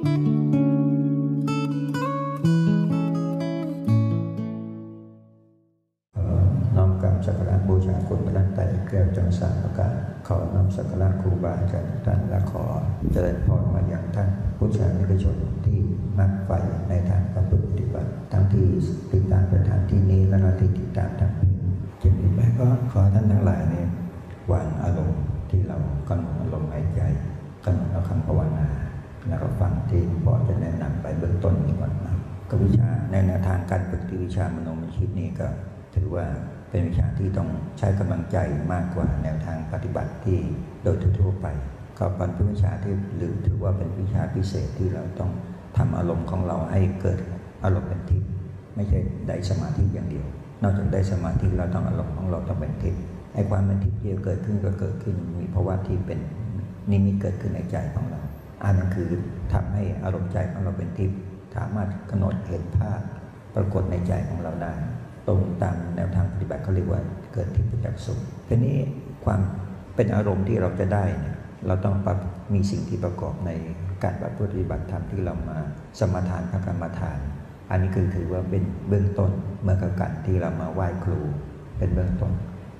น้อมกราบสักการะบูชาคุณพระรัตนตรัยแก้วจังสามประการขอน้อมสักการะครูบาอาจารย์ทุกท่านและขอเจริญพรมาอย่างท่านผู้ชายนิพชนที่มักไฟในทาง วิชามโนมยิตนี้ก็ถือว่าเป็นวิชาที่ต้องใช้กำลังใจมากกว่าแนวทางปฏิบัติที่โดยทั่วๆไป ก็เป็นวิชาที่หรือถือว่าเป็นวิชาพิเศษที่เราต้องทำอารมณ์ของเราให้เกิดอารมณ์เป็นทิพย์ไม่ใช่ได้สมาธิอย่างเดียว นอกจากได้สมาธิเราต้องอารมณ์ของเราต้องเป็นทิพย์ไอ้ความเป็นทิพย์ที่เกิดขึ้นก็เกิดขึ้นมีภาวะที่เป็นนิมิตเกิดขึ้นในใจของเรา อันนั้นคือทำให้อารมณ์ใจของเราเป็นทิพย์สามารถกำหนดเห็นภาพ ปรากฏในใจของเราได้ ตรงตามแนวทางปฏิบัติเขาเรียกว่าเกิดทิพยจักษุทีนี้ความเป็นอารมณ์ที่เราจะได้เนี่ยเราต้องปรับมีสิ่งที่ประกอบในการปฏิบัติธรรมที่เรามาสมทานพระกรรมฐาน อันนี้คือถือว่าเป็นเบื้องต้นเมื่อกับการที่เรามาไหว้ครูเป็นเบื้องต้น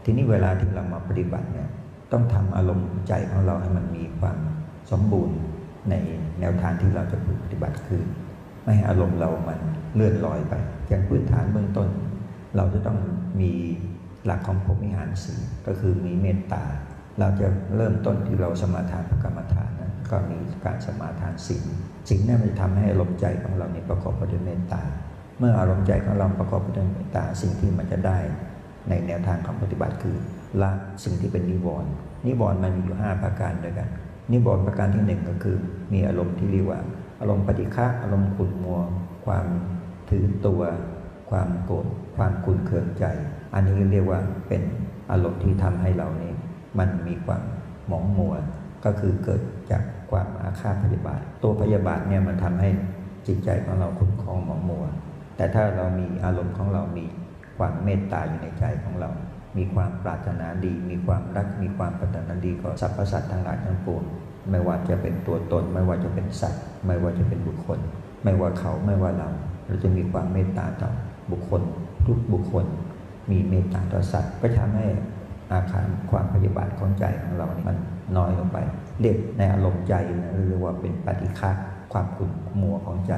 ทีนี้เวลาที่เรามาปฏิบัติเนี่ยต้องทำอารมณ์ใจของเราให้มันมีความสมบูรณ์ในแนวทางที่เราจะปฏิบัติคือ ไม่ให้อารมณ์เรามันเลื่อนลอยไปอย่างพื้นฐานเบื้องต้น เราจะต้องมีหลักของผมวิหารสีก็คือมีเมตตา เราจะเริ่มต้นที่เราสมาทานกรรมฐานนะก็มีการสมาทานศีลศีลนั่นมันจะทำให้อารมณ์ใจของเรานี่ประกอบไปด้วยเมตตา เมื่ออารมณ์ใจของเราประกอบไปด้วยเมตตาสิ่งที่มันจะได้ ในแนวทางของปฏิบัติคือละสิ่งที่เป็นนิวรณ์นิวรณ์มันมีอยู่ห้าประการด้วยกัน นิวรณ์ประการที่หนึ่งก็คือ มีอารมณ์ที่เรียกว่า อารมณ์ปฏิฆะอารมณ์ขุ่นมัว ความถือตัว ความโกรธความขุ่นเคืองใจ อันนี้เรียกว่าเป็นอารมณ์ที่ทำให้เรานี่มันมีความหมองมัว ก็คือเกิดจากความอาฆาตพยาบาท ตัวพยาบาทเนี่ยมันทำให้จิตใจของเราขุ่นคลองหมองมัว แต่ถ้าเรามีอารมณ์ของเรามีความเมตตาอยู่ในใจของเรา มีความปรารถนาดี มีความรัก มีความปรารถนาดีต่อสรรพสัตว์ทั้งหลายทั้งปวง ไม่ว่าจะเป็นตัวตน ไม่ว่าจะเป็นสัตว์ ไม่ว่าจะเป็นบุคคล ไม่ว่าเขาไม่ว่าเรา เราจะมีความเมตตาต่อบุคคล ทุกบุคคล มีเมตตาต่อสัตว์ ก็ทำให้อาคารความพยาบาทของใจของเรานี่มันน้อยลงไปเรียกในอารมณ์ใจนะเรียกว่าเป็นปฏิฆะความขุ่นมัวของใจ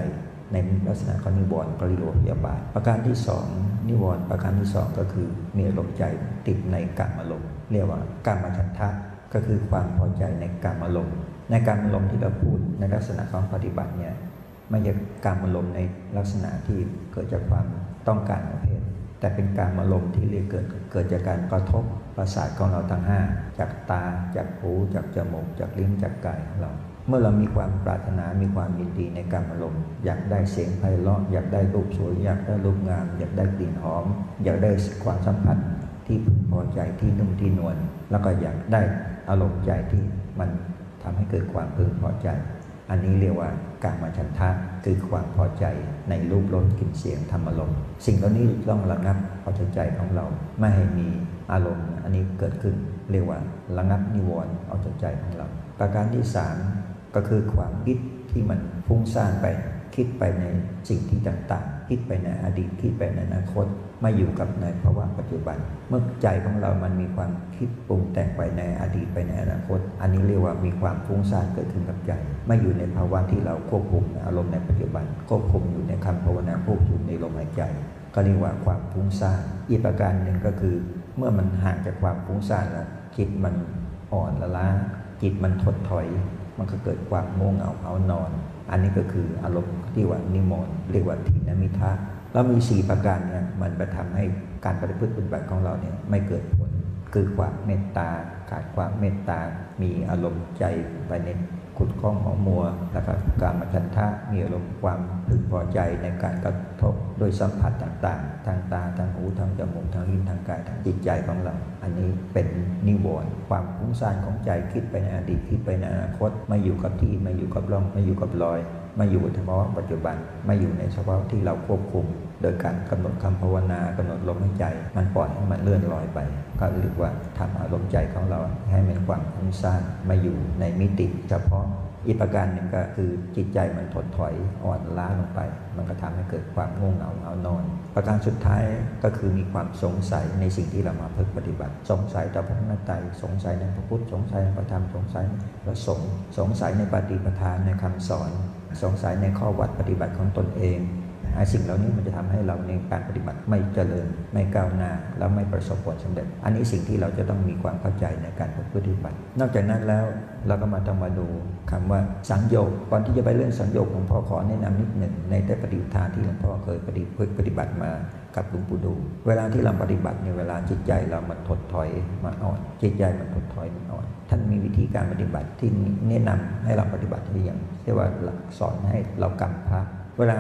ในลักษณะของนิวรณ์กรียกว่าพยาบาท ประการที่สองนิวรณ์ประการที่สองก็คือมีอารมณ์ใจติดในกามอารมณ์เรียกว่ากามฉันทะ ก็คือความพอใจในกามอารมณ์ในกามอารมณ์ที่เราพูดในลักษณะของปฏิบัติเนี่ยไม่ใช่กามอารมณ์ในลักษณะที่เกิดจากความต้องการของเพศแต่เป็นการอารมณ์ที่เรียกเกิดเกิดจากการกระทบประสาทของเราทั้งห้าจากตาจากหูจากจมูกจากลิ้นจากกายของเรา เมื่อเรามีความปรารถนา มีความยินดีในการอารมณ์ อยากได้เสียงไพเราะอยากได้รูปสวยอยากได้รูปงาม อยากได้กลิ่นหอม อยากได้ความสัมผัส ที่พึงพอใจที่นุ่มที่นวลแล้วก็อยากได้อารมณ์ใจที่มันทำให้เกิดความพึงพอใจ อันนี้เรียกว่าการมาฉันทะคือความพอใจในรูปรสกลิ่นเสียงธรรมอารมณ์สิ่งเหล่านี้ต้องระงับพอใจของเราไม่ให้มีอารมณ์ อันนี้เกิดขึ้นเรียกว่าระงับนิวรณ์เอาใจของเรา ประการที่สามก็คือความคิดที่มันฟุ้งซ่านไปคิดไปในสิ่งที่ต่างๆคิดไปในอดีตคิดไปในอนาคตไม่อยู่กับในภาวะปัจจุบัน เมื่อใจของเรามันมีความคิดปรุงแต่งไปในอดีตไปในอนาคต อันนี้เรียกว่ามีความฟุ้งซ่านเกิดขึ้นกับใจ ไม่อยู่ในภาวะที่เราควบคุมอารมณ์ในปัจจุบัน ควบคุมอยู่ในคำภาวนาควบคุมในลมหายใจ ก็เรียกว่าความฟุ้งซ่านอีกประการหนึ่งก็คือ เมื่อมันห่างจากความฟุ้งซ่านแล้วจิตมันอ่อนละล้าจิตมันถดถอย มันก็เกิดความโง่เงาเอานอน อันนี้ก็คืออารมณ์ ที่ว่านิมนต์เรียกว่าทินมิทะแล้วมีสี่ประการเนี่ยมันไปทำให้การปฏิพฤติปฏิบัติของเราเนี่ยไม่เกิดผลคือความเมตตาขาดความเมตตา มีอารมณ์ใจไปในขุดข้องของมัวแล้วก็การมาชันทะมีอารมณ์ความพึงพอใจในการกระทบโดยสัมผัสต่างๆ ทางตาทางหูทางจมูกทางลิ้นทางกายทางจิตใจของเรา อันนี้เป็นนิวรณ์ความฟุ้งซ่านของใจคิดไปในอดีตคิดไปในอนาคตไม่อยู่กับที่ไม่อยู่กับร่องไม่อยู่กับรอย ไม่อยู่เฉพาะปัจจุบันไม่อยู่ในเฉพาะที่เราควบคุม โดยการกำหนดคำภาวนากำหนดลมหายใจ มันปล่อยให้มันเลื่อนลอยไป ก็เรียกว่าทำอารมณ์ใจของเราให้มีความฟุ้งซ่านมาอยู่ในมิติเฉพาะอีกประการหนึ่งก็คือจิตใจมันถดถอยอ่อนล้าลงไป มันก็ทำให้เกิดความง่วงเหงาเอานอน ประการสุดท้ายก็คือมีความสงสัยในสิ่งที่เรามาเพึกปฏิบัติ สงสัยต่อพระนัตไตรสงสัยในพระพุทธสงสัยในพระธรรมสงสัยพระสงฆ์สงสัยในปฏิปทานในคำสอน สงสัยในข้อวัดปฏิบัติของตนเองไอ้สิ่งเหล่านี้มันจะทำให้เราในการปฏิบัติไม่เจริญไม่ก้าวหน้าแล้วไม่ประสบผลสำเร็จ อันนี้สิ่งที่เราจะต้องมีความเข้าใจในการปฏิบัติ นอกจากนั้นแล้วเราก็มาต้องมาดูคำว่าสังโยกก่อนที่จะไปเรื่องสังโยกหลวงพ่อขอแนะนำนิดหนึ่งในแต่ปฏิบัติทานที่หลวงพ่อเคยปฏิบัติมา กับหลวงปู่ดูเวลาที่เราปฏิบัติในเวลาจิตใจเรามันถดถอยมาอ่อน จิตใจมันถดถอยมันอ่อน ท่านมีวิธีการปฏิบัติที่แนะนำให้เราปฏิบัติที่อย่างเรียกว่าสอนให้เรากำพระเวลา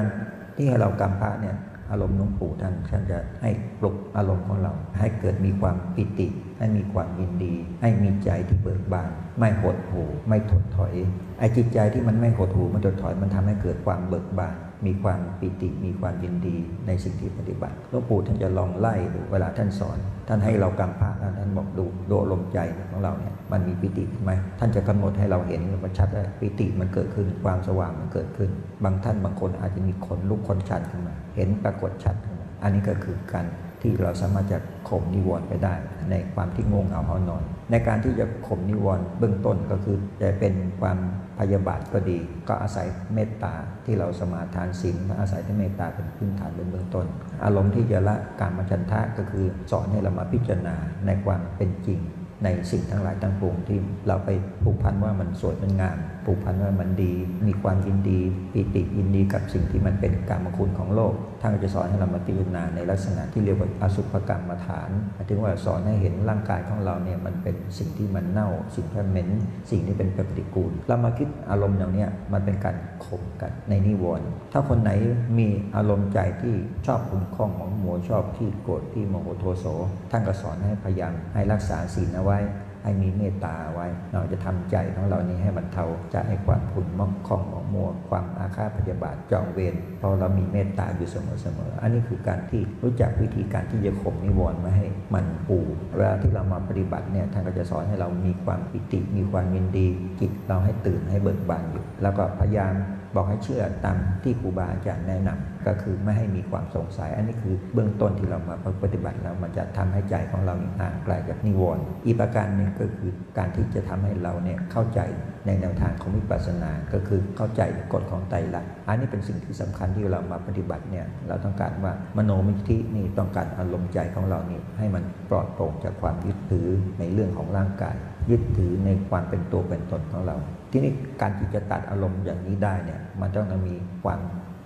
ที่ให้เรากำพระเนี่ยอารมณ์หลวงปู่ท่านท่านจะให้ปลุกอารมณ์ของเรา ให้เกิดมีความปิติ ให้มีความยินดี ให้มีใจที่เบิกบาน ไม่หดหู่ไม่ถดถอยไอ้จิตใจที่มันไม่หดหู่มันถดถอยมันทำให้เกิดความเบิกบาน มีความปิติมีความยินดีในสิ่งที่ปฏิบัติหลวงปู่ท่านจะลองไล่ดูเวลาท่านสอน ท่านให้เรากำพระท่านบอกดูดูลมใจของเราเนี่ยมันมีปิติไหมท่านจะกำหนดให้เราเห็นมันชัดว่าปิติมันเกิดขึ้นความสว่างมันเกิดขึ้น บางท่านบางคนอาจจะมีขนลุกขนชันขึ้นมา เห็นปรากฏชัดขึ้นมาอันนี้ก็คือการ ที่เราสามารถจะข่มนิวรณ์ไปได้ ในความที่งงเหงาหานอน ในการที่จะข่มนิวรณ์เบื้องต้นก็คือจะเป็นความพยาบาทก็ดี ก็อาศัยเมตตาที่เราสมาทานศีลอาศัยที่เมตตาเป็นพื้นฐานเป็นเบื้องต้น อารมณ์ที่จะละการมาจันทะก็คือสอนให้เรามาพิจารณาในความเป็นจริง ในสิ่งทั้งหลายทั้งปวงที่เราไปผูกพันว่ามันสวยมันงามผูกพันว่ามันดี มีความยินดีปีติยินดีกับสิ่งที่มันเป็นกรรมคุณของโลก ท่านก็จะสอนให้เรามาพิจารณาในลักษณะที่เรียกว่าอสุภกรรมฐานหมายถึงว่าสอนให้เห็นร่างกายของเราเนี่ยมันเป็นสิ่งที่มันเน่า สิ่งที่เหม็นสิ่งที่เป็นปฏิกูลเรามาคิดอารมณ์อย่างเนี้ยมันเป็นการข่มกันในนิวรณ์ถ้าคนไหนมีอารมณ์ใจที่ชอบคุ้มข้องของหมัวชอบที่โกรธที่โมโหโทโสท่านก็สอนให้พยายามให้รักษาศีลเอาไว้ ให้มีเมตตาไว้ เราจะทำใจของเรานี้ให้บรรเทาจะให้ความขุ่นมอกคล้องหมองมัว ความอาฆาตพยาบาทจองเวรพอเรามีเมตตาอยู่เสมอๆอันนี้คือการที่รู้จักวิธีการที่จะข่มนิวรณ์ไม่ให้มันปูเวลาที่เรามาปฏิบัติเนี่ยท่านก็จะสอนให้เรามีความปิติมีความยินดีจิตเราให้ตื่นให้เบิกบานอยู่ แล้วก็พยายาม บอกให้เชื่อตามที่ครูบาอาจารย์แนะนำก็คือไม่ให้มีความสงสัย อันนี้คือเบื้องต้นที่เรามาปฏิบัติแล้วมันจะทำให้ใจของเราห่างไกลจากนิวรณ์อีกประการหนึงก็คือการที่จะทำให้เราเนี่ยเข้าใจในแนวทางของวิปัสสนา ก็คือเข้าใจกฎของไตรลักษณ์อันนี้เป็นสิ่งที่สำคัญที่เรามาปฏิบัติเนี่ยเราต้องการว่ามโนมิธินี่ต้องการอารมณ์ใจของเรานี่ให้มันปลอดโปร่งจากความยึดถือในเรื่องของร่างกาย ยึดถือในความเป็นตัวเป็นตนของเรา ทีนี้การที่จะตัดอารมณ์อย่างนี้ได้เนี่ยมันต้องมีความ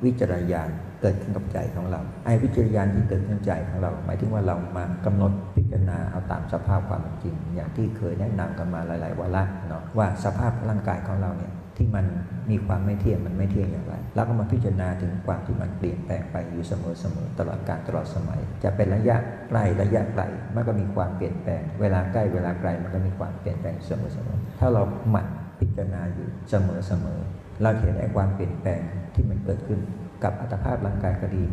วิจารณญาณเกิดขึ้นกับใจของเรา ไอ้วิจารณญาณที่เกิดขึ้นใจของเรา หมายถึงว่าเรามากำหนดพิจารณาเอาตามสภาพความจริง อย่างที่เคยแนะนำกันมาหลาย ๆวาระเนาะว่าสภาพร่างกายของเราเนี่ยที่มันมีความไม่เที่ยงมันไม่เที่ยงอย่างไร แล้วก็มาพิจารณาถึงความที่มันเปลี่ยนแปลงไปอยู่เสมอๆตลอดการตลอดสมัย จะเป็นระยะใกล้ระยะไกลมันก็มีความเปลี่ยนแปลง เวลาใกล้เวลาไกลมันก็มีความเปลี่ยนแปลงเสมอๆถ้าเราหมั่น พิจารณาอยู่เสมอเสมอเราเห็นไอ้ความเปลี่ยนแปลงที่มันเกิดขึ้นกับอัตภาพร่างกายก็ดี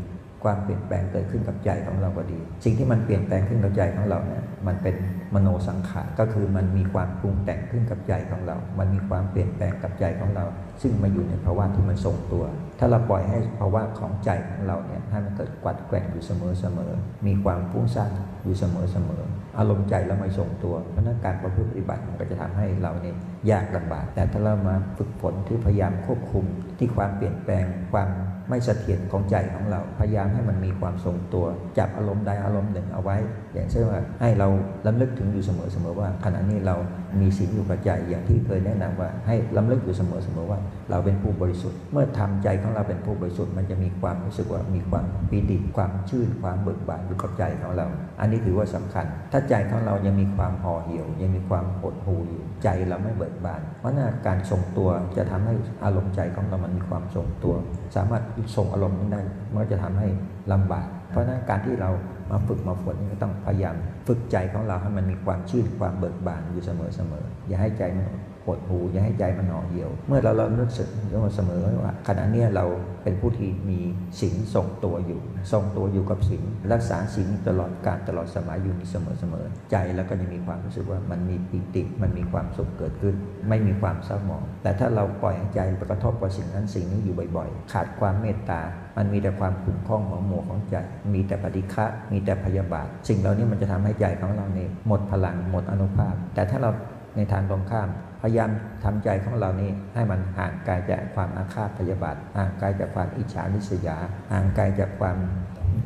ความเปลี่ยนแปลงเกิดขึ้นกับใจของเราก็ดี สิ่งที่มันเปลี่ยนแปลงขึ้นกับใจของเราเนี่ยมันเป็นมโนสังขารก็คือมันมีความปรุงแต่งขึ้นกับใจของเรา มันมีความเปลี่ยนแปลงกับใจของเรา ซึ่งมาอยู่ในภาวะที่มันทรงตัว ถ้าเราปล่อยให้ภาวะของใจของเราเนี่ยให้มันเกิดกวัดแกว่งอยู่เสมอเสมอมีความฟุ้งซ่านอยู่เสมอเสมออารมณ์ใจเราไม่ทรงตัวเพราะนั้นการประพฤติปฏิบัติมันก็จะทำให้เราเนี่ยยากลำบาก แต่ถ้าเรามาฝึกฝนที่พยายามควบคุมที่ความเปลี่ยนแปลงความไม่เสถียรของใจของเรา พยายามให้มันมีความทรงตัว จับอารมณ์ใดอารมณ์หนึ่งเอาไว้ อย่างเช่นว่าให้เราล้ำลึกถึงอยู่เสมอเสมอว่า ขณะนี้เรามีสิ่งอยู่กับใจอย่างที่เคยแนะนำว่า ให้ล้ำลึกอยู่เสมอเสมอว่า เราเป็นผู้บริสุทธิ์ เมื่อทำใจของเราเป็นผู้บริสุทธิ์มันจะมีความรู้สึกว่ามีความปีติความชื่นความเบิกบานอยู่กับใจของเรา อันนี้ถือว่าสำคัญ ถ้าใจของเรายังมีความห่อเหี่ยว ยังมีความหดหู่อยู่ใจเราไม่เบิกบาน เพราะนั้นการทรงตัวจะทำให้อารมณ์ใจของเรามันมีความทรงตัว สามารถส่งอารมณ์นั้นได้มันก็จะทำให้ลำบาก เพราะฉะนั้นการที่เรามาฝึกมาฝนนี่ก็ต้องพยายามฝึกใจของเราให้มันมีความชื่นความเบิกบานอยู่เสมอๆอย่าให้ใจมัน หดหูอย่าให้ใจมันห่อเหี่ยว เมื่อเราเรารู้สึกเสมอว่าขณะนี้เราเป็นผู้ที่มีศีลทรงตัวอยู่ ทรงตัวอยู่กับศีลรักษาศีลตลอดการตลอดสมัยอยู่เสมอเสมอใจแล้วก็จะมีความรู้สึกว่ามันมีปิติมันมีความสุขเกิดขึ้น ไม่มีความเศร้าหมอง แต่ถ้าเราปล่อยให้ใจไปกระทบกับสิ่งนั้นสิ่งนี้อยู่บ่อยๆ ขาดความเมตตา มันมีแต่ความขุ่นข้องหมองหมัวของใจ มีแต่ปฏิฆะมีแต่พยาบาท สิ่งเหล่านี้มันจะทำให้ใจของเราเนี่ยหมดพลังหมดอนุภาพ แต่ถ้าเราในทางตรงข้าม พยายามทำใจของเรานี้ให้มันห่างไกลจากความอาฆาตพยาบาทห่างไกลจากความอิจฉาริษยาห่างไกลจากความ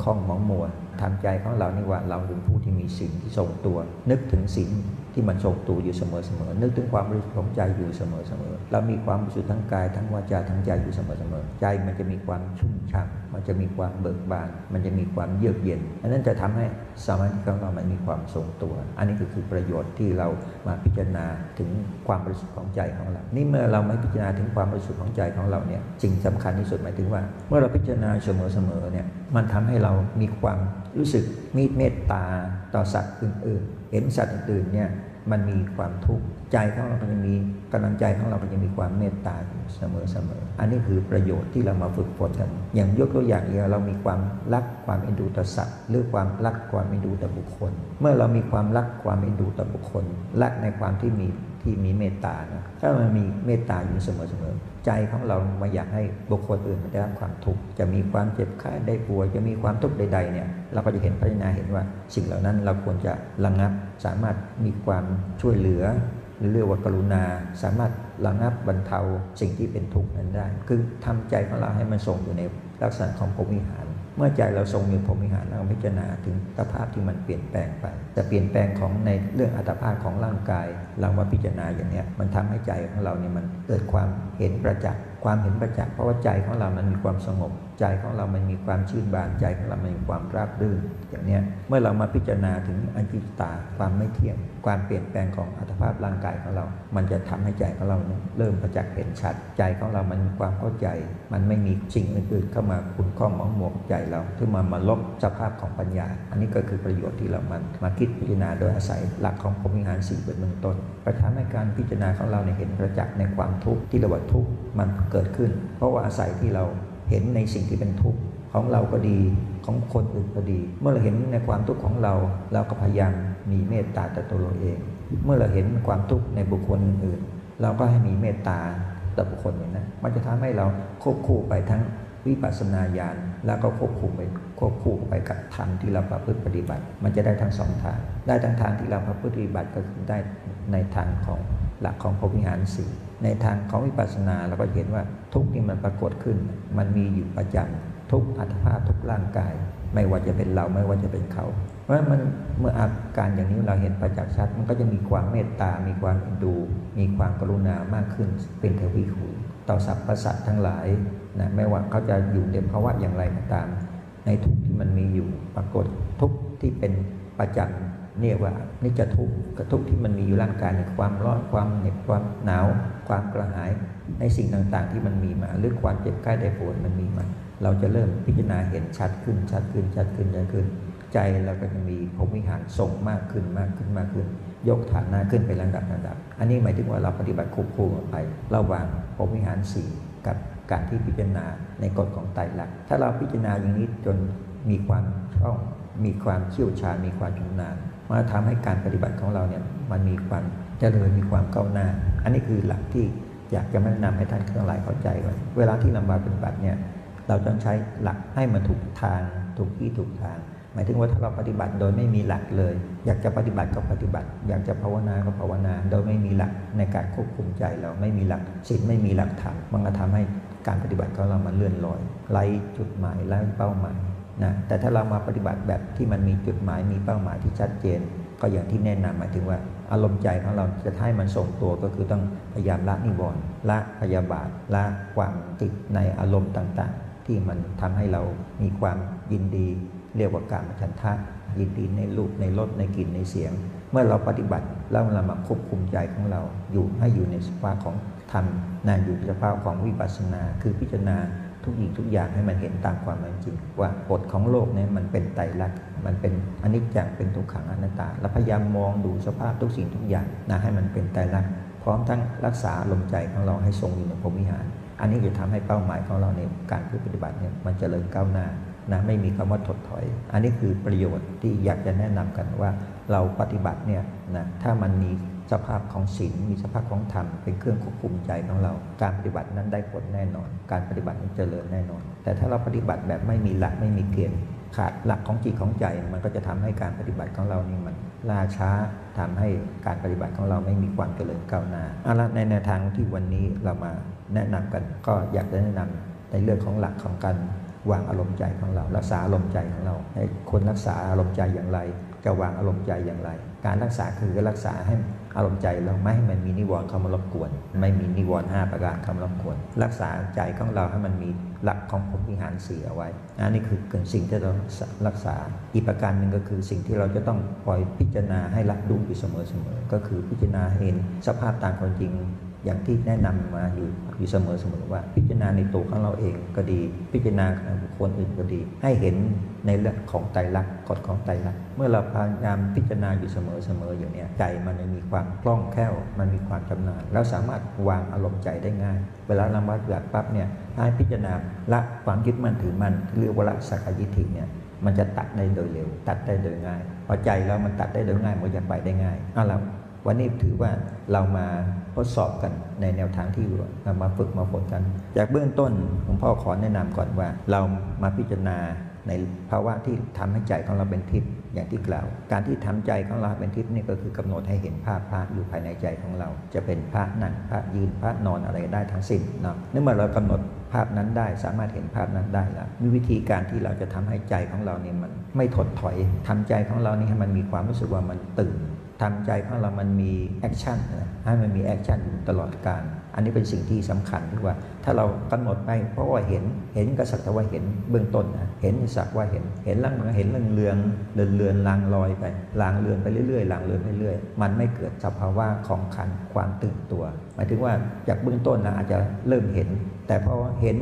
ข้องหมองมัวทำใจของเรานี่ว่าเราเป็นผู้ที่มีสิ่งที่ทรงตัว นึกถึงสิ่งที่มันทรงตัวอยู่เสมอเสมอนึกถึงความบริสุทธิ์ของใจอยู่เสมอเสมอเรามีความบริสุทธิ์ทั้งกายทั้งวาจาทั้งใจอยู่เสมอเสมอใจมันจะมีความชุ่มฉ่ำ มันจะมีความเบิกบาน มันจะมีความเยือกเย็นอันนั้นจะทำให้สมาธิของเรามันมีความทรงตัว อันนี้ก็คือประโยชน์ที่เรามาพิจารณาถึงความบริสุทธิ์ของใจของเรา นี่เมื่อเราไม่พิจารณาถึงความบริสุทธิ์ของใจของเราเนี่ยสิ่งสำคัญที่สุดหมายถึงว่า เมื่อเราพิจารณาเสมอๆเนี่ยมันทำให้เรามีความรู้สึกมีเมตตาต่อสัตว์อื่นๆ เห็นสัตว์อื่นๆเนี่ย มันมีความทุกข์ใจของเราก็จะมีกำลังใจของเราก็จะมีความเมตตาอยู่เสมออันนี้คือประโยชน์ที่เรามาฝึกฝนกันอย่างยกตัวอย่างอย่างเรามีความรักความเอ็นดูต่อสัตว์หรือความรักความเอ็นดูต่อบุคคล เมื่อเรามีความรักความเอ็นดูต่อบุคคลรักในความที่มี ที่มีเมตตานะถ้ามันมีเมตตาอยู่เสมอๆใจของเราไม่อยากให้บุคคลอื่นได้รับความทุกข์จะมีความเจ็บไข้ได้ป่วยจะมีความทุกข์ใดๆเนี่ยเราก็จะเห็นพัฒนาเห็นว่าสิ่งเหล่านั้นเราควรจะระงับ สามารถมีความช่วยเหลือหรือเรียกว่ากรุณาสามารถระงับบรรเทาสิ่งที่เป็นทุกข์นั้นได้ คือทำใจของเราให้มันทรงอยู่ในลักษณะของพรหมวิหาร เมื่อใจเราทรงมีพรหมิหารเราพิจารณาถึงสภาพที่มันเปลี่ยนแปลงไป แต่เปลี่ยนแปลงของในเรื่องอัตภาพของร่างกาย เรามาพิจารณาอย่างนี้มันทำให้ใจของเราเนี่ยมันเกิดความเห็นประจักษ์ความเห็นประจักษ์เพราะว่าใจของเรามันมีความสงบ ใจของเรามันมีความชื่นบานใจของเรามันมีความราบรื่นอย่างเนี้ยเมื่อเรามาพิจารณาถึงอนิจตาความไม่เที่ยง ความเปลี่ยนแปลงของอัตภาพร่างกายของเรา มันจะทำให้ใจของเราเริ่มประจักษ์เห็นชัด ใจของเรามันมีความเข้าใจ มันไม่มีสิ่งอื่นๆเข้ามาขุ่นข้องมองหมวกใจเราเพื่อมามาลบสภาพของปัญญา อันนี้ก็คือประโยชน์ที่เรามันมาคิดพิจารณาโดยอาศัยหลักของพรหมิหารสี่เป็นเบื้องต้นประทำให้การพิจารณาของเราเนี่ยเห็นประจักษ์ในความทุกข์ที่เราว่าทุกข์มันเกิดขึ้น เพราะว่าอาศัยที่เรา เห็นในสิ่งที่เป็นทุกข์ของเราก็ดีของคนอื่นก็ดี เมื่อเราเห็นในความทุกข์ของเรา เราก็พยายามมีเมตตาต่อตัวเราเอง เมื่อเราเห็นความทุกข์ในบุคคลอื่น เราก็ให้มีเมตตาต่อบุคคลอย่างนั้นมันจะทำให้เราควบคู่ไปทั้งวิปัสสนาญาณแล้วก็ควบคู่ไปควบคู่ไปกับธรรมที่เราประพฤติปฏิบัติ มันจะได้ทั้งสองทาง ได้ทั้งทางที่เราประพฤติปฏิบัติก็คือได้ในทางของหลักของพรหมวิหารสี่ในทางของวิปัสสนาเราก็เห็นว่า ทุกข์ที่มันปรากฏขึ้น มันมีอยู่ประจำทุกอัตภาพทุกร่างกาย ไม่ว่าจะเป็นเราไม่ว่าจะเป็นเขา เพราะฉะนั้นมันเมื่ออาการอย่างนี้เราเห็นประจักษ์ชัด มันก็จะมีความเมตตา มีความเอ็นดู มีความกรุณามากขึ้น เป็นเทวีคูณต่อสรรพสัตว์ทั้งหลายนะไม่ว่าเขาจะอยู่ในภาวะอย่างไรก็ตาม ในทุกที่มันมีอยู่ปรากฏทุกที่เป็นประจำ เรียกว่านิจทุกข์กับทุกข์ที่มันมีอยู่ร่างกายในความร้อนความเหน็บความหนาว ความกระหายในสิ่งต่างๆ ที่มันมีมา หรือความเจ็บไข้ได้ป่วยมันมีมา เราจะเริ่มพิจารณาเห็นชัดขึ้นชัดขึ้นชัดขึ้นชัดขึ้น ใจเราก็จะมีภพวิหารส่งมากขึ้นมากขึ้นมากขึ้น ยกฐานะขึ้นไปลำดับลำดับ อันนี้หมายถึงว่าเราปฏิบัติควบคู่กันไประหว่างภพวิหารสี่กับการที่พิจารณาในกฎของไตรลักษณ์ถ้าเราพิจารณาอย่างนี้จนมีความคล่องมีความเชี่ยวชาญมีความชำนาญ มาทำให้การปฏิบัติของเราเนี่ยมันมีความเจริญมีความก้าวหน้า อันนี้คือหลักที่อยากจะแนะนำให้ท่านทั้งหลายเข้าใจว่าเวลาที่เรามาปฏิบัติเนี่ยเราต้องใช้หลักให้มันถูกทางถูกที่ถูกทาง หมายถึงว่าถ้าเราปฏิบัติโดยไม่มีหลักเลย อยากจะปฏิบัติก็ปฏิบัติ อยากจะภาวนาก็ภาวนา โดยไม่มีหลักในการควบคุมใจเราไม่มีหลักศีลไม่มีหลักธรรมมันก็ทำให้การปฏิบัติของเรามันเลื่อนลอยไร้จุดหมายไร้เป้าหมาย นะแต่ถ้าเรามาปฏิบัติแบบที่มันมีจุดหมายมีเป้าหมายที่ชัดเจน ก็อย่างที่แนะนำหมายถึงว่า อารมณ์ใจของเราจะให้มันส่งตัวก็คือต้องพยายามละนิวรณ์ละพยาบาทละความติดในอารมณ์ต่างๆ ที่มันทำให้เรามีความยินดี เรียกว่าการฉันทะยินดีในรูปในรสในกลิ่นในเสียง เมื่อเราปฏิบัติแล้วเรามาควบคุมใจของเราอยู่ให้อยู่ในสภาพของธรรมนาอยู่ในสภาพของวิปัสสนาคือพิจารณา ทุกอย่างทุกอย่างให้มันเห็นตามความเป็นจริง ว่ากฎของโลกนี้มันเป็นไตรลักษณ์มันเป็นอนิจจังเป็นทุกขังอนัตตา แล้วพยายามมองดูสภาพทุกสิ่งทุกอย่างนะให้มันเป็นไตรลักษณ์ผร้อมทั้งรักษาลมใจของเราให้ทรงอยู่ในพรหมวิหาร อันนี้จะทำให้เป้าหมายของเราในการปฏิบัติเนี่ยมันจเจริญก้าวหน้านะไม่มีคำว่าถดถอย อันนี้คือประโยชน์ที่อยากจะแนะนำกันว่าเราปฏิบัติเนี่ยนะถ้ามันมี สภาพของศีลมีสภาพของธรรมเป็นเครื่องควบคุมใจของเรา การปฏิบัตินั้นได้ผลแน่นอน การปฏิบัตินั้นเจริญแน่นอน แต่ถ้าเราปฏิบัติแบบไม่มีหลักไม่มีเกณฑ์ขาดหลักของจิตของใจ มันก็จะทำให้การปฏิบัติของเรานี่มันล่าช้าทำให้การปฏิบัติของเราไม่มีความเจริญก้าวหน้าเอาละในแนวทางที่วันนี้เรามาแนะนำกันก็อยากจะแนะนำในเรื่องของหลักของการวางอารมณ์ใจของเรา รักษาอารมณ์ใจของเรา ให้คนรักษาอารมณ์ใจอย่างไร จะวางอารมณ์ใจอย่างไร การรักษาคือรักษาให้ อารมณ์ใจเราไม่ให้มันมีนิวรณ์เข้ามารบกวน ไม่มีนิวรณ์ห้าประการเข้ามารบกวน รักษาใจของเราให้มันมีหลักของผมวิหารสีเอาไว้อันนี้คือเกิดสิ่งที่เรารักษาอีกประการหนึ่งก็คือสิ่งที่เราจะต้องคอยพิจารณาให้รับรู้อยู่เสมอๆก็คือพิจารณาเห็นสภาพตามความจริง อย่างที่แนะนำมาอยู่อยู่เสมอๆว่า พิจารณาในตัวของเราเองก็ดี พิจารณาบุคคลอื่นก็ดี ให้เห็นในเรื่องของไตรลักษณ์กฎของไตรลักษณ์เมื่อเราพยายามพิจารณาอยู่เสมอๆออย่างนี้ใจมันมีความคล่องแคล่ว มันมีความจำนาญแล้วสามารถวางอารมณ์ใจได้ง่าย เวลาเรามาเกิดปั๊บเนี่ยให้พิจารณาละความยึดมั่นถือมั่นเรียกว่าละสักยิทิเนี่ยมันจะตัดได้โดยเร็ว ตัดได้โดยง่ายพอใจแล้วมันตัดได้โดยง่ายมันจะไปได้ง่ายเอาละ วันนี้ถือว่าเรามาทดสอบกันในแนวทางที่เรามาฝึกมาฝนกัน จากเบื้องต้นหลวงพ่อขอแนะนำก่อนว่า เรามาพิจารณาในภาวะที่ทำให้ใจของเราเป็นทิพย์อย่างที่กล่าว การที่ทำใจของเราเป็นทิพย์นี่ก็คือกำหนดให้เห็นภาพพระอยู่ภายในใจของเรา จะเป็นพระนั่งพระยืนพระนอนอะไรได้ทั้งสิ้นเนาะเนื่อเมื่อเรากำหนดภาพนั้นได้สามารถเห็นภาพนั้นได้แล้วมีวิธีการที่เราจะทำให้ใจของเราเนี่ยมันไม่ถดถอยทำใจของเรานี่ให้มันมีความรู้สึกว่ามันตื่น ทำใจของเรามันมี action นะให้มันมี action อยู่ตลอดการ อันนี้เป็นสิ่งที่สำคัญที่ว่า ถ้าเรากำหนดไปเพราะว่าเห็นเห็นก็สักแต่ว่าเห็นเบื้องต้นนะเห็นสักว่าเห็นเห็นล่างเห็นเรื่องเรืองเรือนเรือนลางลอยไปลางเรือนไปเรื่อยๆลางเรือนไปเรื่อยมันไม่เกิดสภาวะของขันความตื่นตัว หมายถึงว่าจากเบื้องต้นนะอาจจะเริ่มเห็น แต่พอเห็น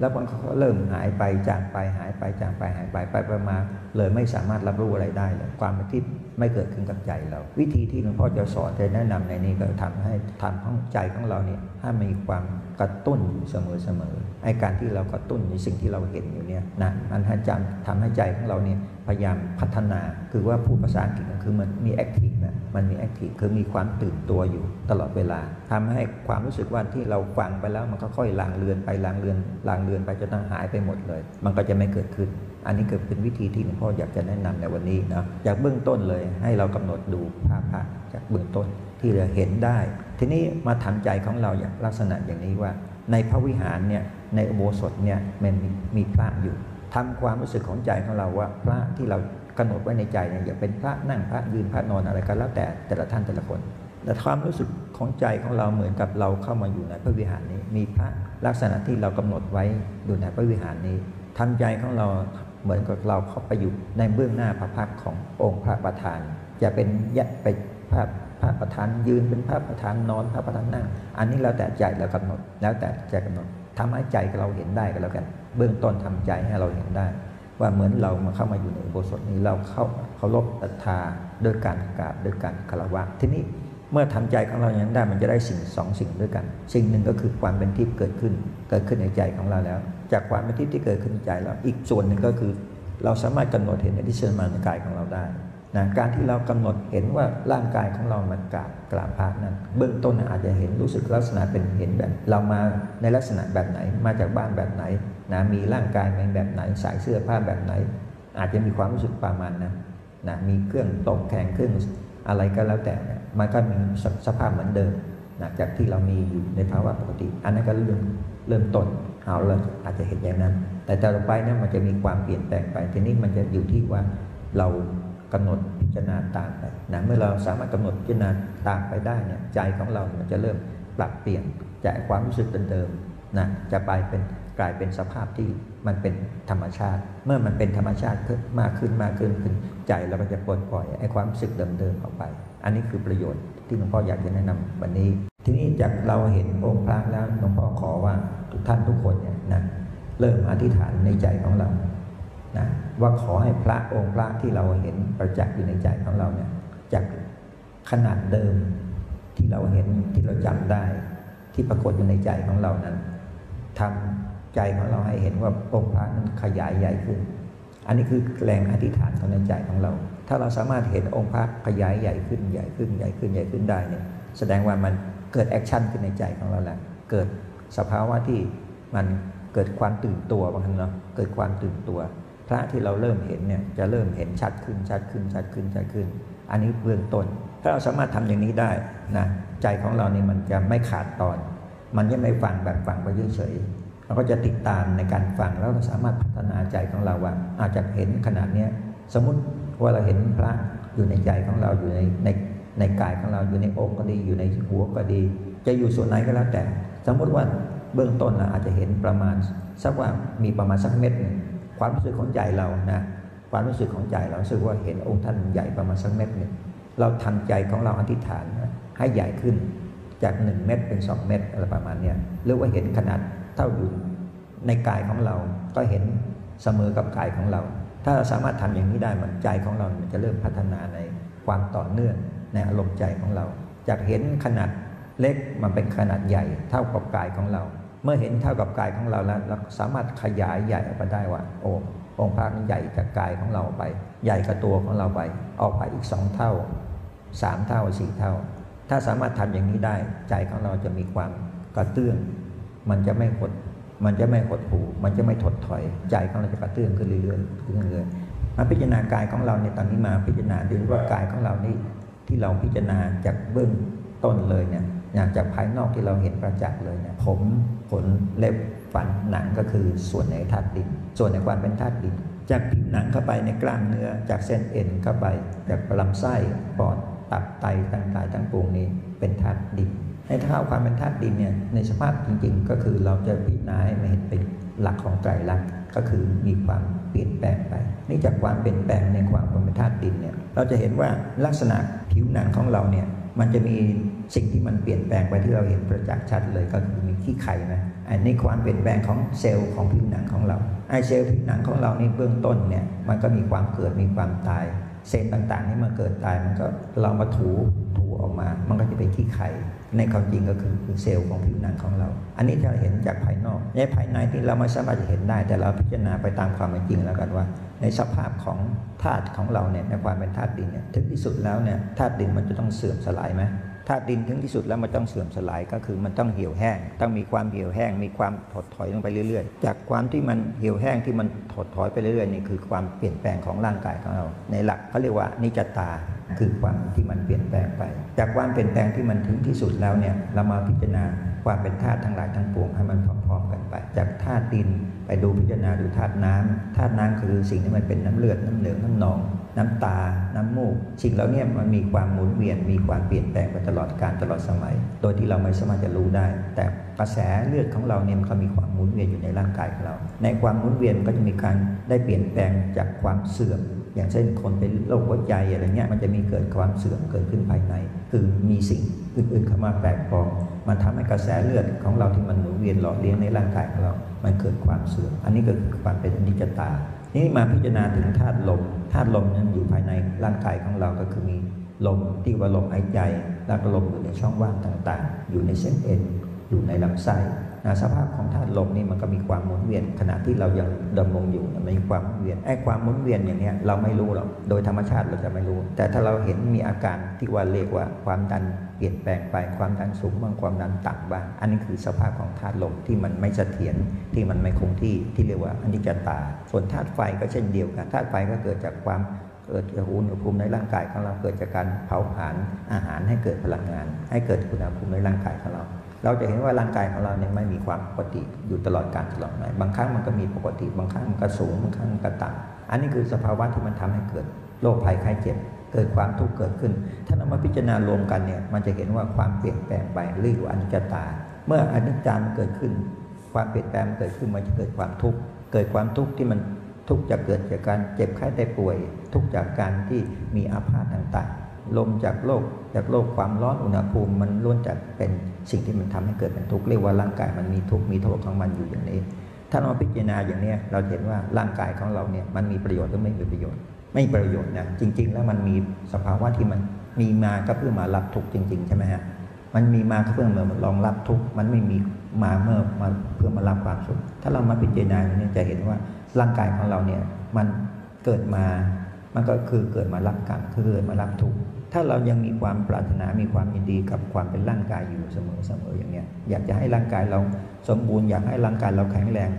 แล้วมันก็เริ่มหายไปจางไปหายไปจางไปหายไปไปไปมา เลยไม่สามารถรับรู้อะไรได้เลยความทิพย์ไม่เกิดขึ้นกับใจเรา วิธีที่หลวงพ่อจะสอนจะแนะนำในนี้ก็ทำให้ทำห้องใจของเราเนี่ยให้มีความกระตุ้นอยู่เสมอเสมอไอ้การที่เรากระตุ้นในสิ่งที่เราเห็นอยู่เนี่ยนะมันให้จำทำให้ใจของเราเนี่ยพยายามพัฒนา คือว่าพูดภาษาอังกฤษคือมันมี active นะมันมี active คือมีความตื่นตัวอยู่ตลอดเวลาทำให้ความรู้สึกว่าที่เราฟังไปแล้วมันก็ค่อยลางเลือนไปลางเลือนลางเลือนไปจนตั้งหายไปหมดเลย มันก็จะไม่เกิดขึ้น อันนี้เกิดเป็นวิธีที่หลวงพ่ออยากจะแนะนำในวันนี้นะจากเบื้องต้นเลยให้เรากำหนดดูภาพพระจากเบื้องต้นที่เราเห็นได้ ทีนี้มาทำใจของเราอย่างลักษณะอย่างนี้ว่า ในพระวิหารเนี่ยในอุโบสถเนี่ยมันมีพระอยู่ทำความรู้สึกของใจของเราว่าพระที่เรากำหนดไว้ในใจเนี่ยอย่าเป็นพระนั่งพระยืนพระนอนอะไรก็แล้วแต่แต่ละท่านแต่ละคนแต่ความรู้สึกของใจของเราเหมือนกับเราเข้ามาอยู่ในพระวิหารนี้ มีพระลักษณะที่เรากำหนดไว้อยู่ในพระวิหารนี้ทำใจของเรา เหมือนกับเราเข้าไปอยู่ในเบื้องหน้าพระพักขององค์พระประธานจะเป็นยะไปพระพระประธานยืนเป็นพระประธานนอนพระประธานนั่ง อันนี้แล้วแต่ใจเรากำหนด แล้วแต่ใจกำหนดทำให้ใจเราเห็นได้ก็แล้วกัน เบื้องต้นทำใจให้เราเห็นได้ ว่าเหมือนเรามาเข้ามาอยู่ในโบสถนี้เราเข้าเคารพศรัทธาด้วยการกราบด้วยการคารวะทีนี้เมื่อทำใจของเราอย่างนั้นได้มันจะได้สิ่งสองสิ่งด้วยกัน สิ่งหนึ่งก็คือความเป็นทิพย์เกิดขึ้น เกิดขึ้นในใจของเราแล้ว จากความเป็นทิพย์ที่เกิดขึ้นในใจเราอีกส่วนหนึ่งก็คือ เราสามารถกำหนดเห็นในที่เชิญมานกายของเราได้นะการที่เรากำหนดเห็นว่าร่างกายของเรามันกราบกราบพระนั้น เบื้องต้นอาจจะเห็นรู้สึกลักษณะเป็นเห็นแบบ เรามาในลักษณะแบบไหนมาจากบ้านแบบไหนนะมีร่างกายเป็นแบบไหนใส่เสื้อผ้าแบบไหน อาจจะมีความรู้สึกประมาณนั้นะมีเครื่องตกแข่งเครื่องอะไรก็แล้วแต่มันก็มีสภาพเหมือนเดิมนะจากที่เรามีอยู่ในภาวะปกติ อันนั้นก็เริ่มเริ่มต้น เอาเราอาจจะเห็นอย่างนั้น แต่ต่อไปนั้นมันจะมีความเปลี่ยนแปลงไป ทีนี้มันจะอยู่ที่ว่าเรากำหนดพิจารณาตามไปนะเมื่อเราสามารถกำหนดพิจารณาตามไปได้เนี่ยใจของเรามันจะเริ่มปรับเปลี่ยนจากความรู้สึกเดิมๆนะจะไปเป็นกลายเป็นสภาพที่มันเป็นธรรมชาติ เมื่อมันเป็นธรรมชาติมากขึ้นมากขึ้นขึ้นใจเราก็จะปลดปล่อยไอ้ความรู้สึกเดิมๆออกไป อันนี้คือประโยชน์ที่หลวงพ่ออยากจะแนะนำวันนี้ ทีนี้จากเราเห็นองค์พระแล้วหลวงพ่อขอว่าทุกท่านทุกคนเนี่ยนะเริ่มอธิษฐานในใจของเรานะว่าขอให้พระองค์พระที่เราเห็นประจักษ์อยู่ในใจของเราเนี่ยจากขนาดเดิมที่เราเห็นที่เราจำได้ ที่ปรากฏอยู่ในใจของเรานั้นทำใจของเราให้เห็นว่าองค์พระนั้นขยายใหญ่ขึ้น อันนี้คือแรงอธิษฐานของในใจของเรา ถ้าเราสามารถเห็นองค์พระขยายใหญ่ขึ้นใหญ่ขึ้นใหญ่ขึ้นใหญ่ขึ้นได้เนี่ยแสดงว่ามัน เกิด action ขึ้นในใจของเราแล้วเกิดสภาวะที่มันเกิดความตื่นตัวบางครั้งเนาะเกิดความตื่นตัว พระที่เราเริ่มเห็นเนี่ยจะเริ่มเห็นชัดขึ้นชัดขึ้นชัดขึ้นชัดขึ้น อันนี้เบื้องต้น ถ้าเราสามารถทำอย่างนี้ได้นะใจของเราเนี่ยมันจะไม่ขาดตอน มันจะไม่ฟังแบบฟังไปเฉยๆเราก็จะติดตามในการฟังแล้วเราสามารถพัฒนาใจของเราว่าอาจจะเห็นขนาดเนี้ยสมมติว่าเราเห็นพระอยู่ในใจของเราอยู่ในใน ในกายของเราอยู่ในอกก็ดีอยู่ในหัวก็ดี จะอยู่ส่วนไหนก็แล้วแต่ สมมติว่าเบื้องต้นเราอาจจะเห็นประมาณสักว่ามีประมาณสักเม็ดหนึ่งความรู้สึกของใจเรานะความรู้สึกของใจเราสึกว่าเห็นองค์ท่านใหญ่ประมาณสักเม็ดหนึ่งเราทำใจของเราอธิษฐานให้ใหญ่ขึ้นจากหนึ่งเม็ดเป็นสองเม็ดอะไรประมาณนี้หรือว่าเห็นขนาดเท่าอยู่ในกายของเราก็เห็นเสมอกับกายของเรา ถ้าเราสามารถทำอย่างนี้ได้มันใจของเรามันจะเริ่มพัฒนาในความต่อเนื่อง ในอารมณ์ใจของเรา จากเห็นขนาดเล็กมันเป็นขนาดใหญ่เท่ากับกายของเรา เมื่อเห็นเท่ากับกายของเราแล้วเราสามารถขยายใหญ่ออกไปได้ว่า โอ้องค์พระมันใหญ่จากกายของเราไป ใหญ่กับตัวของเราไป ออกไปอีกสองเท่าสามเท่าสี่เท่า ถ้าสามารถทำอย่างนี้ได้ใจของเราจะมีความกระเตื้อง มันจะไม่หดมันจะไม่หดหูมันจะไม่ถดถอยใจของเราจะกระเตื้องขึ้นเรื่อยๆขึ้นเรื่อยๆมาพิจารณากายของเราในตอนนี้มาพิจารณาดูว่ากายของเรานี่ ที่เราพิจารณาจากเบื้องต้นเลยเนี่ยอย่างจากภายนอกที่เราเห็นประจักษ์เลยเนี่ยผมขนเล็บฟันหนังก็คือส่วนในธาตุดิน ส่วนในความเป็นธาตุดิน จากผิวหนังเข้าไปในกล้ามเนื้อจากเส้นเอ็นเข้าไป จากลำไส้ปอดตับไตต่างๆทั้งปวงนี้เป็นธาตุดินในเท่าความเป็นธาตุดินเนี่ยในสภาพจริงๆ ก็คือเราจะพิจารณาให้มันเห็นเป็นหลักของไตรลักษณ์ก็คือมีความเปลี่ยนแปลงไปนี่จากความเปลี่ยนแปลงในความเป็นธาตุดินเนี่ยเราจะเห็นว่าลักษณะ ผิวหนังของเราเนี่ยมันจะมีสิ่งที่มันเปลี่ยนแปลงไปที่เราเห็นประจักษ์ชัดเลยก็คือมีขี้ไข่นะอันนี้ความเปลี่ยนแปลงของเซลล์ของผิวหนังของเราไอเซลล์ผิวหนังของเรานี่เบื้องต้นเนี่ยมันก็มีความเกิดมีความตาย เซลล์ต่างๆที่มันเกิดตายมันก็เรามาถูถูออกมา มันก็จะเป็นขี้ไข่ในความจริงก็คือคือเซลล์ของผิวหนังของเรา อันนี้เราเห็นจากภายนอกในภายในที่เราไม่สามารถจะเห็นได้ แต่เราพิจารณาไปตามความเป็นจริงแล้วกันว่า ในสภาพของธาตุของเราเนี่ยในความเป็นธาตุดินเนี่ยถึงที่สุดแล้วเนี่ยธาตุดินมันจะต้องเสื่อมสลายไหม ธาตุดินถึงที่สุดแล้วมันต้องเสื่อมสลายก็คือมันต้องเหี่ยวแห้ง ต้องมีความเหี่ยวแห้ง มีความถดถอยลงไปเรื่อยๆ จากความที่มันเหี่ยวแห้งที่มันถดถอยไปเรื่อยๆนี่คือความเปลี่ยนแปลงของร่างกายของเรา ในหลักเขาเรียกว่านิจตาคือความที่มันเปลี่ยนแปลงไป จากความเปลี่ยนแปลงที่มันถึงที่สุดแล้วเนี่ยเรามาพิจารณาความเป็นธาตุทั้งหลายทั้งปวงให้มันพร้อมๆกันไป จากธาตุดินไปดูพิจารณาดูธาตุน้ำธาตุน้ำคือสิ่งที่มันเป็นน้ำเลือดน้ำเหลืองน้ำหนอง น้ำตา น้ำมูกสิ่งเหล่านี้มันมีความหมุนเวียน มีความเปลี่ยนแปลงไปตลอดการตลอดสมัย โดยที่เราไม่สามารถจะรู้ได้ แต่กระแสเลือดของเราเนี่ยมันก็มีความหมุนเวียนอยู่ในร่างกายของเรา ในความหมุนเวียนก็จะมีการได้เปลี่ยนแปลงจากความเสื่อม อย่างเช่นคนเป็นโรคหัวใจอะไรเงี้ย มันจะมีเกิดความเสื่อมเกิดขึ้นภายใน คือมีสิ่งอื่นๆเข้ามาแปลกปลอมมันทำให้กระแสเลือดของเราที่มันหมุนเวียนหล่อเลี้ยงในร่างกายของเรา มันเกิดความเสื่อม อันนี้ก็คือความเป็นอนิจจตา นี่มาพิจารณาถึงธาตุลมธาตุลมนั้นอยู่ภายในร่างกายของเราก็คือมีลมที่ว่าลมหายใจแล้วก็ลมอยู่ในช่องว่างต่างๆ อยู่ในเส้นเอ็นอยู่ในลำไส้ นะสภาพของธาตุลมนี่มันก็มีความหมุนเวียน ขณะที่เรายังดำรงอยู่มันมีความหมุนเวียนไอ้ความหมุนเวียนอย่างเนี้ยเราไม่รู้หรอกโดยธรรมชาติเราจะไม่รู้ แต่ถ้าเราเห็นมีอาการที่ว่าเรียกว่าความดันเปลี่ยนแปลงไปความดันสูงบ้างความดันต่ำบ้างอันนี้คือสภาพของธาตุลมที่มันไม่เสถียรที่มันไม่คงที่ที่เรียกว่าอนิจจตา ส่วนธาตุไฟก็เช่นเดียวกันธาตุไฟก็เกิดจากความเกิดอุณหภูมิในร่างกายของเราเกิดจากการเผาผลาญอาหารให้เกิดพลังงาน ให้เกิดอุณหภูมิในร่างกายของเรา เราจะเห็นว่าร่างกายของเราเนี่ยไม่มีความปกติอยู่ตลอดการตลอดไปบางครั้งมันก็มีปกติ บางครั้งมันก็สูงบางครั้งมันก็ต่ำอันนี้คือสภาวะที่มันทำให้เกิดโรคภัยไข้เจ็บเกิดความทุกข์เกิดขึ้น ถ้าเรามาพิจารณารวมกันเนี่ยมันจะเห็นว่าความเปลี่ยนแปลงไปเรียกว่อนิจจตา เมื่ออนิจจามันเกิดขึ้น ความเปลี่ยนแปลงเกิดขึ้นมันจะเกิดความทุกข์เกิดความทุกข์ที่มันทุกข์จะเกิดจากการเจ็บไข้ได้ป่วย ทุกข์จากการที่มีอาพาธต่างๆ ลมจากโลกจากโลกความร้อนอุณหภูมิ มันล้วนจากเป็นสิ่งที่มันทำให้เกิดเป็นทุกข์เรียกว่าร่างกายมันมีทุกข์มีโทษของมันอยู่อย่างนี้ ถ้าเราพิจารณาอย่างนี้เราเห็นว่าร่างกายของเราเนี่ยมันมีประโยชน์หรือไม่มีประโยชน์ ไม่ประโยชน์นะจริง ๆ แล้วมันมีสภาวะที่มันมีมาก็เพื่อมารับทุกข์จริง ๆ ใช่ไหมฮะมันมีมาเพื่อมารองรับทุกข์มันไม่มีมาเมื่อมาเพื่อมารับความสุขถ้าเรามาพิจารณาเนี่ยจะเห็นว่าร่างกายของเราเนี่ยมันเกิดมามันก็คือเกิดมารับกรรมคือเกิดมารับทุกข์ ถ้าเรายังมีความปรารถนา มีความยินดีกับความเป็นร่างกายอยู่เสมอเสมออย่างเนี้ย อยากจะให้ร่างกายเราสมบูรณ์ อยากให้ร่างกายเราแข็งแรง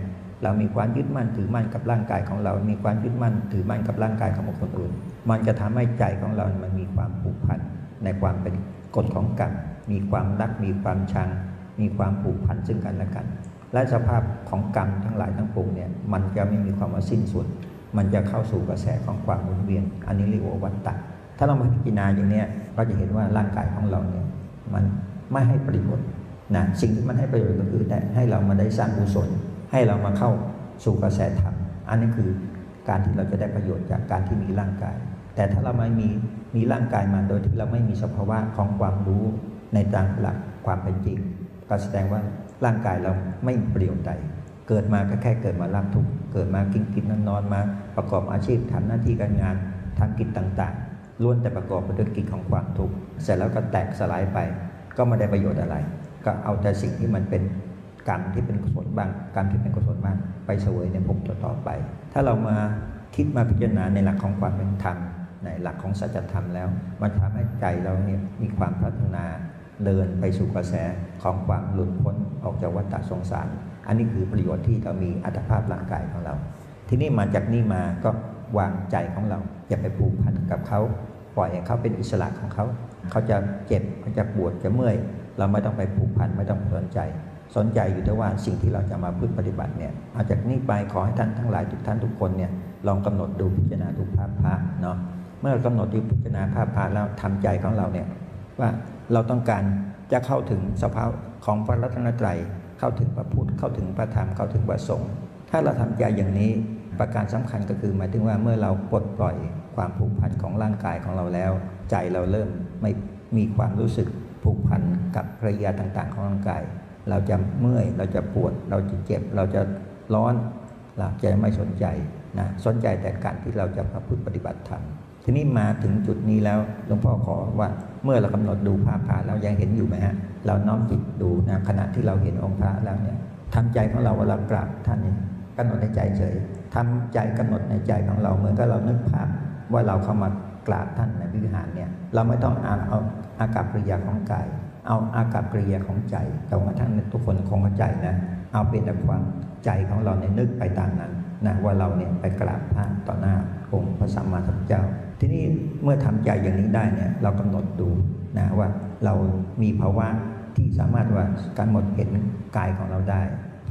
เรามีความยึดมั่นถือมั่นกับร่างกายของเรา มีความยึดมั่นถือมั่นกับร่างกายของคนอื่น มันจะทำให้ใจของเรา มันมีความผูกพันในความเป็นกฎของกรรม มีความรัก มีความชัง มีความผูกพันซึ่งกันและกัน และสภาพของกรรมทั้งหลายทั้งปวงเนี่ย มันจะไม่มีความว่าสิ้นสุด มันจะเข้าสู่กระแสของความหมุนเวียน อันนี้เรียกว่าวัฏฏะ ถ้าเรามาพิจารณาอย่างนี้ก็จะเห็นว่าร่างกายของเราเนี่ยมันไม่ให้ประโยชน์นะสิ่งที่มันให้ประโยชน์ก็คือให้เรามาได้สร้างกุศลให้เรามาเข้าสู่กระแสธรรมอันนี้คือการที่เราจะได้ประโยชน์จากการที่มีร่างกาย แต่ถ้าเราไม่มีมีร่างกายมาโดยที่เราไม่มีสภาวะของความรู้ในตามหลักความเป็นจริง ก็แสดงว่าร่างกายเราไม่เปลี่ยวใดเกิดมาก็แค่เกิดมารับทุกเกิดมากินกินนอนนอนมา ประกอบอาชีพทำหน้าที่การงานทำกิจต่าง ล้วนแต่ประกอบไปด้วยกิจของความทุกข์เสร็จแล้วก็แตกสลายไป ก็ไม่ได้ประโยชน์อะไร ก็เอาแต่สิ่งที่มันเป็นกรรมที่เป็นกุศลบ้างกรรมที่เป็นกุศลบ้างไปเสวยในภพต่อไป ถ้าเรามาคิดมาพิจารณาในหลักของความเป็นธรรมในหลักของสัจธรรมแล้ว มันทำให้ใจเราเนี่ยมีความพัฒนาเดินไปสู่กระแสของความหลุดพ้นออกจากวัฏสงสาร อันนี้คือประโยชน์ที่เรามีอัตภาพร่างกายของเรา ที่นี่มาจากนี่มาก็ วางใจของเรา อย่าไปผูกพันกับเขา ปล่อยให้เขาเป็นอิสระของเขา เขาจะเจ็บเขาจะปวดจะเมื่อย เราไม่ต้องไปผูกพันไม่ต้องสนใจ สนใจอยู่แต่ว่าสิ่งที่เราจะมาพึ่งปฏิบัติเนี่ยอาจากนี้ไปขอให้ท่านทั้งหลายทุกท่านทุกคนเนี่ยลองกำหนดดูพิจารณาดูภาพพระเนาะเมื่อกำหนดดูพิจารณาภาพพระแล้วทำใจของเราเนี่ยว่าเราต้องการจะเข้าถึงสภาพของพระรัตนตรัยเข้าถึงพระพุทธเข้าถึงพระธรรมเข้าถึงพระสงฆ์ถ้าเราทำใจอย่างนี้ ประการสำคัญก็คือหมายถึงว่าเมื่อเราปลดปล่อยความผูกพันของร่างกายของเราแล้ว ใจเราเริ่มไม่มีความรู้สึกผูกพันกับกริยาต่าง ๆ ของร่างกาย เราจะเมื่อยเราจะปวด เราจะเจ็บ เราจะร้อน เราจะไม่สนใจนะสนใจแต่การที่เราจะประพฤติปฏิบัติธรรมทีนี้มาถึงจุดนี้แล้วหลวงพ่อขอว่าเมื่อเรากำหนดดูภาพพระเรายังเห็นอยู่ไหมฮะเราน้อมจิตดูนะขณะที่เราเห็นองค์พระแล้วเนี่ยทำใจของเราเวลากราบท่านนี่กำหนดในใจเฉย ทำใจกำหนดในใจของเราเหมือนกับเรานึกภาพว่าเราเข้ามากราบท่านในวิหารเนี่ยเราไม่ต้องอ่านเอาอากับกริยาของกายเอาอากับกริยาของใจแต่ว่าท่านทุกคนคงเข้าใจนะเอาเป็นแต่ความใจของเราในนึกไปตามนั้นนะว่าเราเนี่ยไปกราบพระต่อหน้าองค์พระสัมมาสัมพุทธเจ้า ทีนี้เมื่อทำใจอย่างนี้ได้เนี่ยเรากำหนดดูนะว่าเรามีภาวะที่สามารถว่าการหมดเห็นกายของเราได้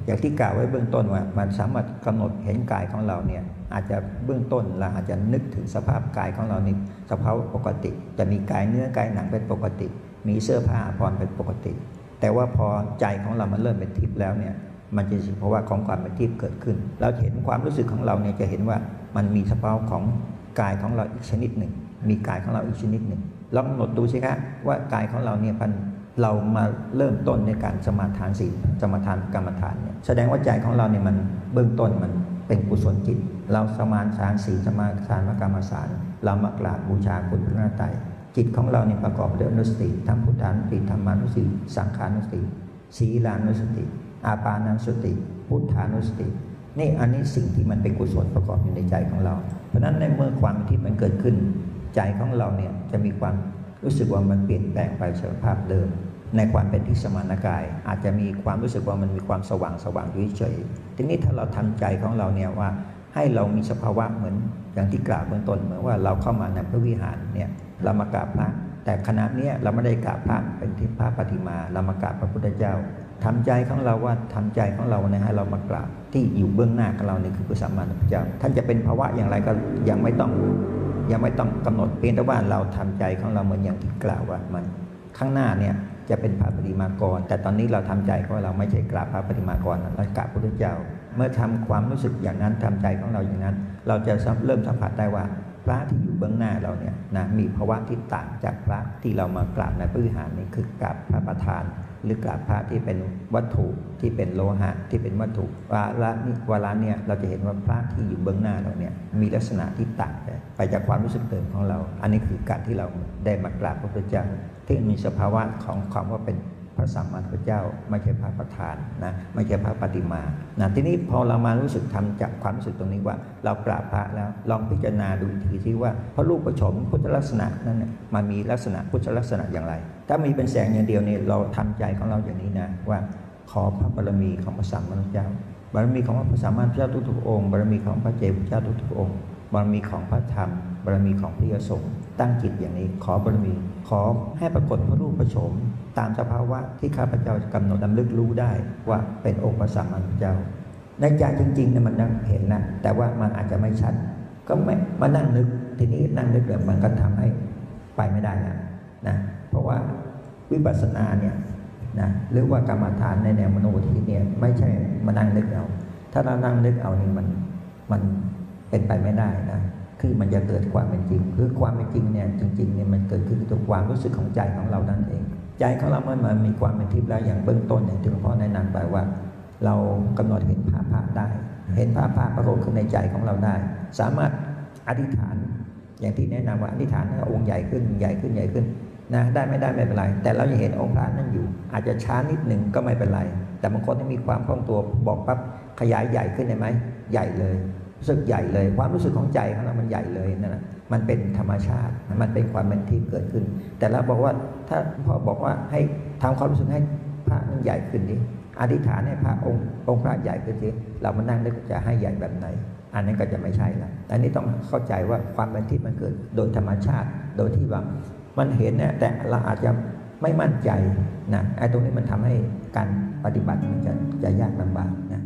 อย่างที่กล่าวไว้เบื้องต้นว่า มันสามารถกำหนดเห็นกายของเราเนี่ยอาจจะเบื้องต้นเราอาจจะนึกถึงสภาพกายของเรานี่สภาพปกติ จะมีกายเนื้อกายหนังเป็นปกติ มีเสื้อผ้าพรเป็นปกติ แต่ว่าพอใจของเรามันเริ่มเป็นทิพย์แล้วเนี่ยมันจะเพราะว่าของความเป็นทิพย์เกิดขึ้น เราเห็นความรู้สึกของเราเนี่ยจะเห็นว่ามันมีสภาพของกายของเราอีกชนิดหนึ่ง มีกายของเราอีกชนิดหนึ่งลองกำหนดดูสิครับว่ากายของเราเนี่ยพัน เรามาเริ่มต้นในการสมาทานศีลสมาทานกรรมฐานเนี่ยแสดงว่าใจของเราเนี่ยมันเบื้องต้นมันเป็นกุศลจิต เราสมาทานศีลสมาทานกรรมฐานเรามากราบบูชาคุณพระนาตจิตของเราเนี่ยประกอบด้วยนุสติธรรมพุทธานุสติธรรมานุสติสังขานุสติศีลานุสติ อาปานานุสติ พุทธานุสตินี่อันนี้สิ่งที่มันเป็นกุศลประกอบอยู่ในใจของเรา เพราะฉะนั้นในเมื่อความที่มันเกิดขึ้น ใจของเราเนี่ยจะมีความ รู้สึกว่ามันเปลี่ยนแปลงไปจากภาพเดิม ในความเป็นที่สมานกาย อาจจะมีความรู้สึกว่ามันมีความสว่างสว่างอยู่เฉยทีนี้ถ้าเราทำใจของเราเนี่ยว่าให้เรามีสภาวะเหมือนอย่างที่กล่าวเบื้องต้นเหมือนว่าเราเข้ามาในพระวิหารเนี่ยเรามากราบพระแต่ขณะนี้เราไม่ได้กราบพระเป็นที่พระปฏิมาเรามากราบพระพุทธเจ้าทำใจของเราว่าทำใจของเราเนี่ยให้เรามากราบที่อยู่เบื้องหน้าของเราเนี่ยคือพระสัมมาสัมพุทธเจ้าท่านจะเป็นภาวะอย่างไรก็ยังไม่ต้อง ยังไม่ต้องกำหนดเพียงแต่ว่าเราทำใจของเราเหมือนอย่างที่กล่าวว่ามันข้างหน้าเนี่ยจะเป็นพระปฏิมากร แต่ตอนนี้เราทำใจของเราไม่ใช่กราบพระปฏิมากรเรากราบพระพุทธเจ้า เมื่อทำความรู้สึกอย่างนั้นทำใจของเราอย่างนั้น เราจะเริ่มสัมผัสได้ว่าพระที่อยู่เบื้องหน้าเราเนี่ยนะมีภาวะที่ต่างจากพระที่เรามากราบในพระวิหารนี่คือกราบพระประธาน หรือกราบพระที่เป็นวัตถุที่เป็นโลหะที่เป็นวัตถุวาระนี้วาระเนี่ยเราจะเห็นว่าพระที่อยู่เบื้องหน้าเราเนี่ยมีลักษณะที่ต่างไปจากความรู้สึกเดิมของเรา อันนี้คือการที่เราได้มากราบพระพุทธเจ้าที่มีสภาวะของความว่าเป็นพระสัมมาสัมพุทธเจ้าไม่ใช่พระประธานนะไม่ใช่พระปฏิมานะทีนี้พอเรามารู้สึกทำจากความรู้สึกตรงนี้ว่า เรากราบพระแล้วลองพิจารณาดูอีกทีที่ว่าพระรูปประชมพุทธลักษณะนั้นน่ะมันมีลักษณะพุทธลักษณะอย่างไร ถ้ามีเป็นแสงอย่างเดียวนี่เราทำใจของเราอย่างนี้นะว่าขอพระบารมีของพระสัมมาสัมพุทธเจ้าบารมีของพระสัมมาสัมพุทธเจ้าทุกๆองค์บารมีของพระเจ้าพระเจ้าทุกๆองค์บารมีของพระธรรมบารมีของพระยสงฆ์ตั้งจิตอย่างนี้ ขอบารมี ขอให้ปรากฏพระรูปพระโฉมตามสภาวะที่ข้าพเจ้ากำหนดดำลึกรู้ได้ว่าเป็นองค์พระสัมมาสัมพุทธเจ้าในใจจริงๆเนี่ยมันยังเห็นนะแต่ว่ามันอาจจะไม่ชัด ก็ไม่มานั่งนึกทีนี้นั่งนึกเนี่ยมันก็ทำให้ไปไม่ได้แล้วนะ เพราะว่าวิปัสสนาเนี่ยนะหรือว่ากรรมฐานในแนวมโนทิเนี่ยไม่ใช่มานั่งนึกเอา ถ้าเรานั่งนึกเอานี่มันมันเป็นไปไม่ได้นะคือมันจะเกิดความเป็นจริง คือความเป็นจริงเนี่ยจริงๆเนี่ยมันเกิดขึ้นจากความรู้สึกของใจของเรานั่นเอง ใจของเรามันมันมีความเป็นทิพย์แล้วอย่างเบื้องต้นอย่างที่หลวงพ่อแนะนำไปว่า เรากำหนดเห็นภาพภาพได้ เห็นภาพภาพปรากฏขึ้นในใจของเราได้ สามารถอธิษฐาน อย่างที่แนะนำว่าอธิษฐานให้องค์ใหญ่ขึ้นใหญ่ขึ้นใหญ่ขึ้น นะได้ไม่ได้ไม่เป็นไร แต่เรายังเห็นองค์พระนั่นอยู่ อาจจะช้านิดหนึ่งก็ไม่เป็นไร แต่บางคนที่มีความคล่องตัวบอกปั๊บขยายใหญ่ขึ้นได้ไหมใหญ่เลยรู้สึกใหญ่เลย ความรู้สึกของใจของเรามันใหญ่เลยนั่นแหละมันเป็นธรรมชาติมันเป็นความเป็นที่เกิดขึ้น แต่เราบอกว่าถ้าพ่อบอกว่าให้ทำความรู้สึกให้พระนั้นใหญ่ขึ้นดิอธิษฐานให้พระองค์องค์พระใหญ่ขึ้นสิเรามานั่งนึกจะให้ใหญ่แบบไหน อันนั้นก็จะไม่ใช่ละอันนี้ต้องเข้าใจว่าความเป็นทิพย์มันเกิดโดยธรรมชาติ โดยที่ว่า มันเห็นเนี่ยแต่เราอาจจะไม่มั่นใจนะไอ้ตรงนี้มันทำให้การปฏิบัติมันจะจะยากลำบากนะ